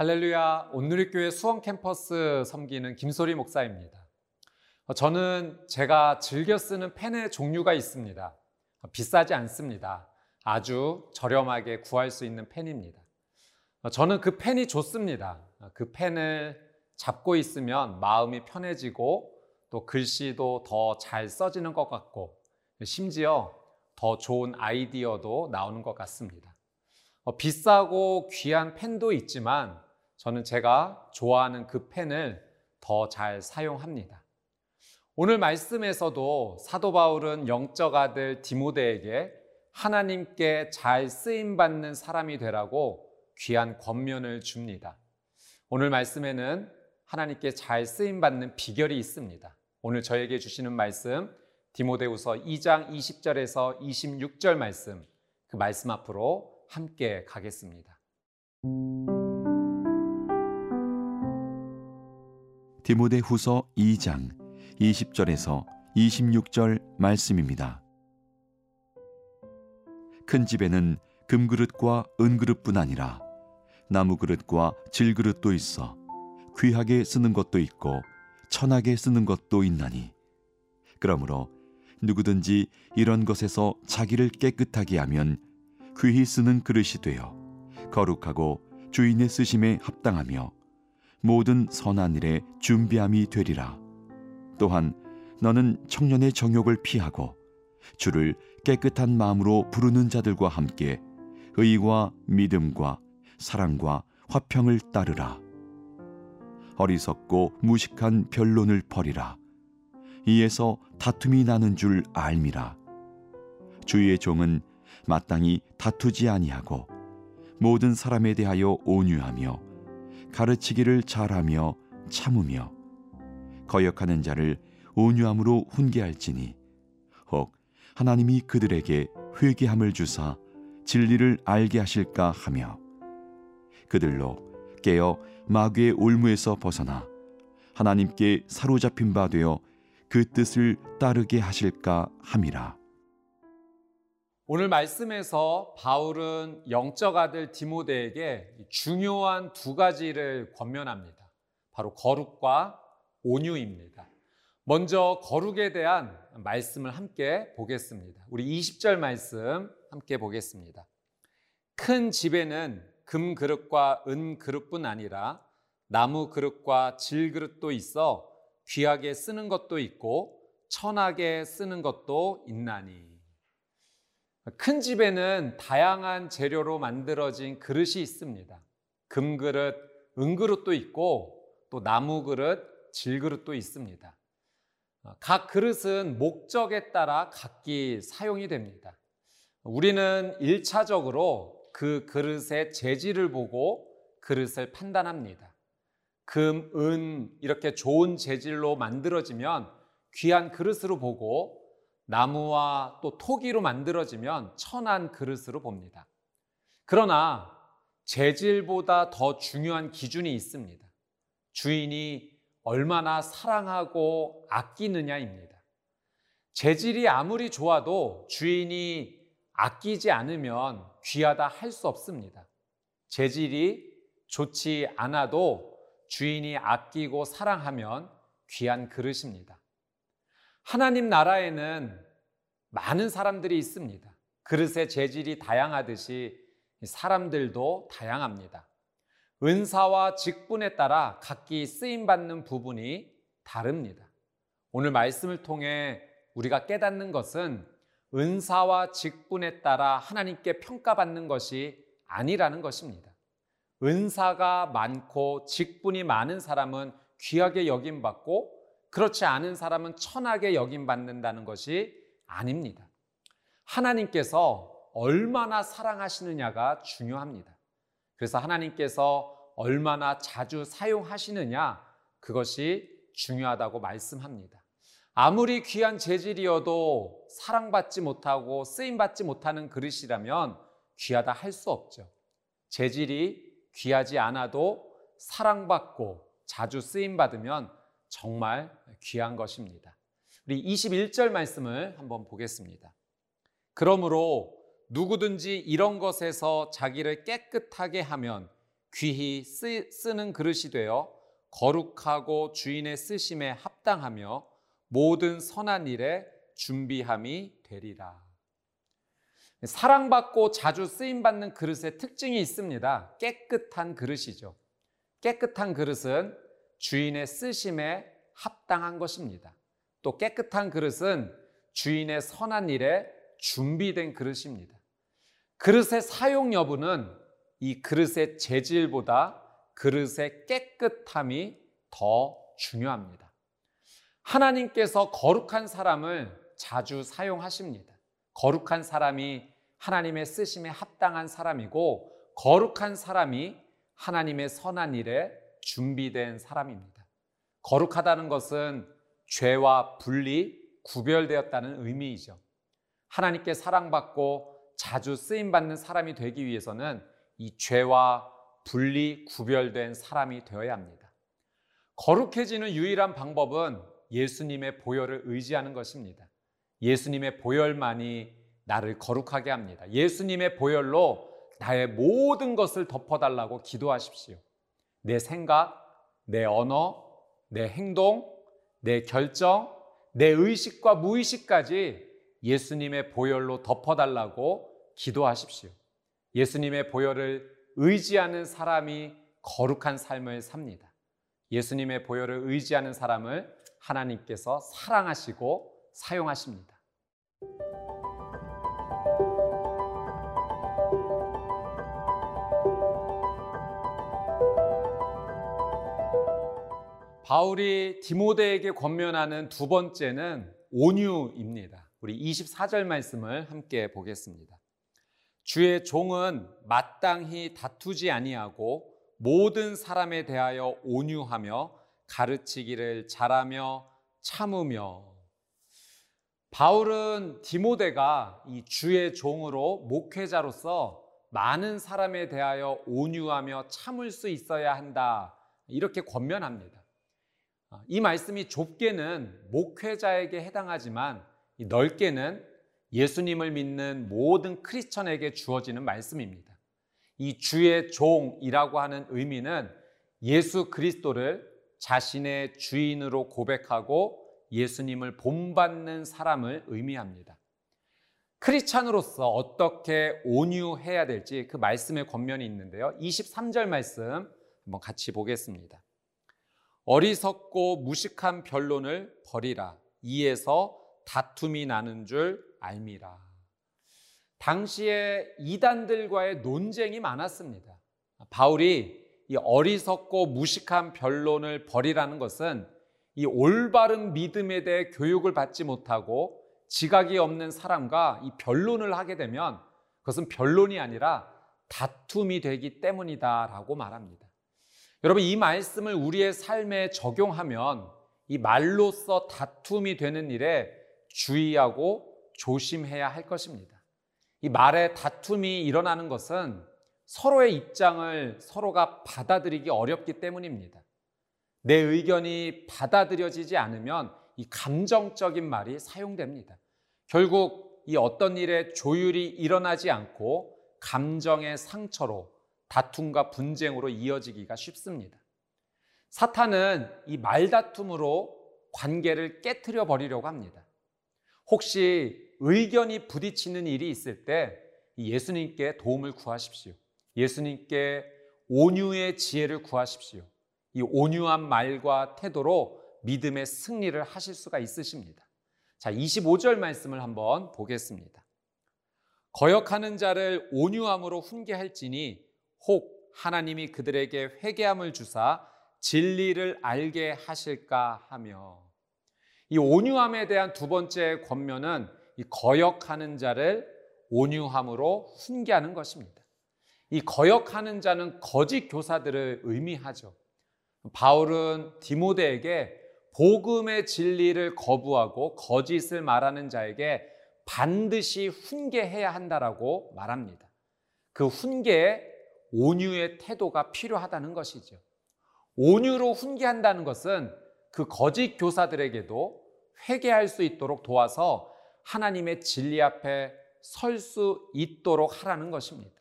할렐루야, 온누리교회 수원 캠퍼스 섬기는 김소리 목사입니다. 어, 저는 제가 즐겨 쓰는 펜의 종류가 있습니다. 어, 비싸지 않습니다. 아주 저렴하게 구할 수 있는 펜입니다. 어, 저는 그 펜이 좋습니다. 그 펜을 잡고 있으면 마음이 편해지고 또 글씨도 더 잘 써지는 것 같고 심지어 더 좋은 아이디어도 나오는 것 같습니다. 어, 비싸고 귀한 펜도 있지만 저는 제가 좋아하는 그 펜을 더 잘 사용합니다. 오늘 말씀에서도 사도 바울은 영적 아들 디모데에게 하나님께 잘 쓰임 받는 사람이 되라고 귀한 권면을 줍니다. 오늘 말씀에는 하나님께 잘 쓰임 받는 비결이 있습니다. 오늘 저에게 주시는 말씀 디모데후서 2장 20절에서 26절 말씀 그 말씀 앞으로 함께 가겠습니다. 디모데 후서 2장 20절에서 26절 말씀입니다. 큰 집에는 금그릇과 은그릇뿐 아니라 나무그릇과 질그릇도 있어 귀하게 쓰는 것도 있고 천하게 쓰는 것도 있나니 그러므로 누구든지 이런 것에서 자기를 깨끗하게 하면 귀히 쓰는 그릇이 되어 거룩하고 주인의 쓰심에 합당하며 모든 선한 일에 준비함이 되리라. 또한 너는 청년의 정욕을 피하고 주를 깨끗한 마음으로 부르는 자들과 함께 의와 믿음과 사랑과 화평을 따르라. 어리석고 무식한 변론을 버리라. 이에서 다툼이 나는 줄 알미라. 주의 종은 마땅히 다투지 아니하고 모든 사람에 대하여 온유하며 가르치기를 잘하며 참으며 거역하는 자를 온유함으로 훈계할지니 혹 하나님이 그들에게 회개함을 주사 진리를 알게 하실까 하며 그들로 깨어 마귀의 올무에서 벗어나 하나님께 사로잡힌 바 되어 그 뜻을 따르게 하실까 함이라. 오늘 말씀에서 바울은 영적 아들 디모데에게 중요한 두 가지를 권면합니다. 바로 거룩과 온유입니다. 먼저 거룩에 대한 말씀을 함께 보겠습니다. 우리 20절 말씀 함께 보겠습니다. 큰 집에는 금 그릇과 은 그릇뿐 아니라 나무 그릇과 질 그릇도 있어 귀하게 쓰는 것도 있고 천하게 쓰는 것도 있나니 큰 집에는 다양한 재료로 만들어진 그릇이 있습니다. 금그릇, 은그릇도 있고 또 나무그릇, 질그릇도 있습니다. 각 그릇은 목적에 따라 각기 사용이 됩니다. 우리는 1차적으로 그 그릇의 재질을 보고 그릇을 판단합니다. 금, 은 이렇게 좋은 재질로 만들어지면 귀한 그릇으로 보고 나무와 또 토기로 만들어지면 천한 그릇으로 봅니다. 그러나 재질보다 더 중요한 기준이 있습니다. 주인이 얼마나 사랑하고 아끼느냐입니다. 재질이 아무리 좋아도 주인이 아끼지 않으면 귀하다 할 수 없습니다. 재질이 좋지 않아도 주인이 아끼고 사랑하면 귀한 그릇입니다. 하나님 나라에는 많은 사람들이 있습니다. 그릇의 재질이 다양하듯이 사람들도 다양합니다. 은사와 직분에 따라 각기 쓰임 받는 부분이 다릅니다. 오늘 말씀을 통해 우리가 깨닫는 것은 은사와 직분에 따라 하나님께 평가받는 것이 아니라는 것입니다. 은사가 많고 직분이 많은 사람은 귀하게 여김받고 그렇지 않은 사람은 천하게 여김받는다는 것이 아닙니다. 하나님께서 얼마나 사랑하시느냐가 중요합니다. 그래서 하나님께서 얼마나 자주 사용하시느냐 그것이 중요하다고 말씀합니다. 아무리 귀한 재질이어도 사랑받지 못하고 쓰임받지 못하는 그릇이라면 귀하다 할 수 없죠. 재질이 귀하지 않아도 사랑받고 자주 쓰임받으면 정말 귀한 것입니다. 우리 21절 말씀을 한번 보겠습니다. 그러므로 누구든지 이런 것에서 자기를 깨끗하게 하면 귀히 쓰, 쓰는 그릇이 되어 거룩하고 주인의 쓰심에 합당하며 모든 선한 일에 준비함이 되리라. 사랑받고 자주 쓰임받는 그릇의 특징이 있습니다. 깨끗한 그릇이죠. 깨끗한 그릇은 주인의 쓰심에 합당한 것입니다. 또 깨끗한 그릇은 주인의 선한 일에 준비된 그릇입니다. 그릇의 사용 여부는 이 그릇의 재질보다 그릇의 깨끗함이 더 중요합니다. 하나님께서 거룩한 사람을 자주 사용하십니다. 거룩한 사람이 하나님의 쓰심에 합당한 사람이고 거룩한 사람이 하나님의 선한 일에 준비된 사람입니다. 거룩하다는 것은 죄와 분리, 구별되었다는 의미이죠. 하나님께 사랑받고 자주 쓰임 받는 사람이 되기 위해서는 이 죄와 분리, 구별된 사람이 되어야 합니다. 거룩해지는 유일한 방법은 예수님의 보혈을 의지하는 것입니다. 예수님의 보혈만이 나를 거룩하게 합니다. 예수님의 보혈로 나의 모든 것을 덮어달라고 기도하십시오. 내 생각, 내 언어, 내 행동, 내 결정, 내 의식과 무의식까지 예수님의 보혈로 덮어달라고 기도하십시오. 예수님의 보혈을 의지하는 사람이 거룩한 삶을 삽니다. 예수님의 보혈을 의지하는 사람을 하나님께서 사랑하시고 사용하십니다. 바울이 디모데에게 권면하는 두 번째는 온유입니다. 우리 24절 말씀을 함께 보겠습니다. 주의 종은 마땅히 다투지 아니하고 모든 사람에 대하여 온유하며 가르치기를 잘하며 참으며 바울은 디모데가 이 주의 종으로 목회자로서 많은 사람에 대하여 온유하며 참을 수 있어야 한다. 이렇게 권면합니다. 이 말씀이 좁게는 목회자에게 해당하지만 넓게는 예수님을 믿는 모든 크리스천에게 주어지는 말씀입니다. 이 주의 종이라고 하는 의미는 예수 그리스도를 자신의 주인으로 고백하고 예수님을 본받는 사람을 의미합니다. 크리스찬으로서 어떻게 온유해야 될지 그 말씀의 권면이 있는데요. 23절 말씀 한번 같이 보겠습니다. 어리석고 무식한 변론을 버리라. 이에서 다툼이 나는 줄 알미라. 당시에 이단들과의 논쟁이 많았습니다. 바울이 이 어리석고 무식한 변론을 버리라는 것은 이 올바른 믿음에 대해 교육을 받지 못하고 지각이 없는 사람과 이 변론을 하게 되면 그것은 변론이 아니라 다툼이 되기 때문이다라고 말합니다. 여러분 이 말씀을 우리의 삶에 적용하면 이 말로써 다툼이 되는 일에 주의하고 조심해야 할 것입니다. 이 말에 다툼이 일어나는 것은 서로의 입장을 서로가 받아들이기 어렵기 때문입니다. 내 의견이 받아들여지지 않으면 이 감정적인 말이 사용됩니다. 결국 이 어떤 일에 조율이 일어나지 않고 감정의 상처로 다툼과 분쟁으로 이어지기가 쉽습니다. 사탄은 이 말다툼으로 관계를 깨뜨려 버리려고 합니다. 혹시 의견이 부딪히는 일이 있을 때 예수님께 도움을 구하십시오. 예수님께 온유의 지혜를 구하십시오. 이 온유한 말과 태도로 믿음의 승리를 하실 수가 있으십니다. 자, 25절 말씀을 한번 보겠습니다. 거역하는 자를 온유함으로 훈계할지니 혹 하나님이 그들에게 회개함을 주사 진리를 알게 하실까 하며 이 온유함에 대한 두 번째 권면은 이 거역하는 자를 온유함으로 훈계하는 것입니다. 이 거역하는 자는 거짓 교사들을 의미하죠. 바울은 디모데에게 복음의 진리를 거부하고 거짓을 말하는 자에게 반드시 훈계해야 한다라고 말합니다. 그 훈계에 온유의 태도가 필요하다는 것이죠. 온유로 훈계한다는 것은 그 거짓 교사들에게도 회개할 수 있도록 도와서 하나님의 진리 앞에 설 수 있도록 하라는 것입니다.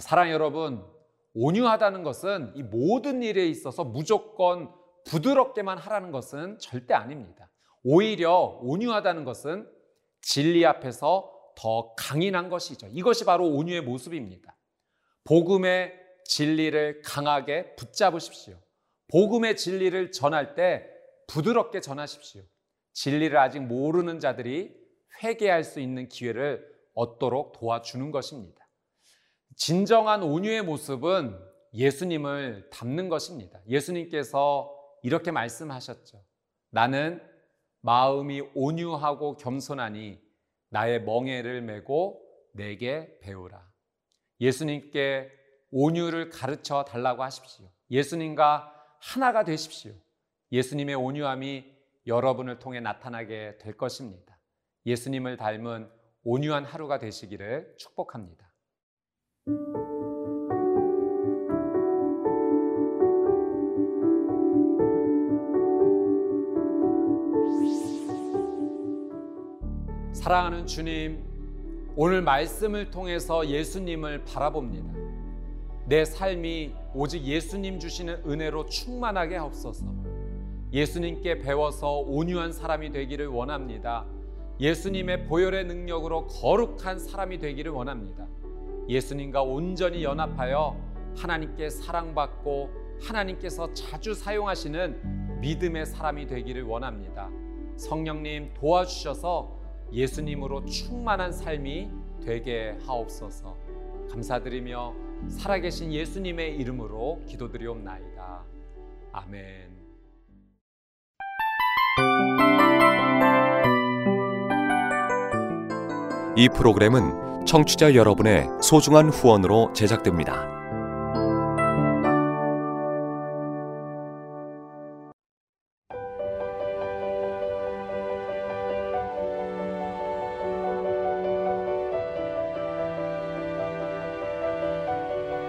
사랑 여러분, 온유하다는 것은 이 모든 일에 있어서 무조건 부드럽게만 하라는 것은 절대 아닙니다. 오히려 온유하다는 것은 진리 앞에서 더 강인한 것이죠. 이것이 바로 온유의 모습입니다. 복음의 진리를 강하게 붙잡으십시오. 복음의 진리를 전할 때 부드럽게 전하십시오. 진리를 아직 모르는 자들이 회개할 수 있는 기회를 얻도록 도와주는 것입니다. 진정한 온유의 모습은 예수님을 닮는 것입니다. 예수님께서 이렇게 말씀하셨죠. 나는 마음이 온유하고 겸손하니 나의 멍에를 메고 내게 배우라. 예수님께 온유를 가르쳐 달라고 하십시오. 예수님과 하나가 되십시오. 예수님의 온유함이 여러분을 통해 나타나게 될 것입니다. 예수님을 닮은 온유한 하루가 되시기를 축복합니다. 사랑하는 주님, 오늘 말씀을 통해서 예수님을 바라봅니다. 내 삶이 오직 예수님 주시는 은혜로 충만하게 하옵소서. 예수님께 배워서 온유한 사람이 되기를 원합니다. 예수님의 보혈의 능력으로 거룩한 사람이 되기를 원합니다. 예수님과 온전히 연합하여 하나님께 사랑받고 하나님께서 자주 사용하시는 믿음의 사람이 되기를 원합니다. 성령님 도와주셔서 예수님으로 충만한 삶이 되게 하옵소서. 감사드리며 살아계신 예수님의 이름으로 기도드리옵나이다. 아멘. 이 프로그램은 청취자 여러분의 소중한 후원으로 제작됩니다.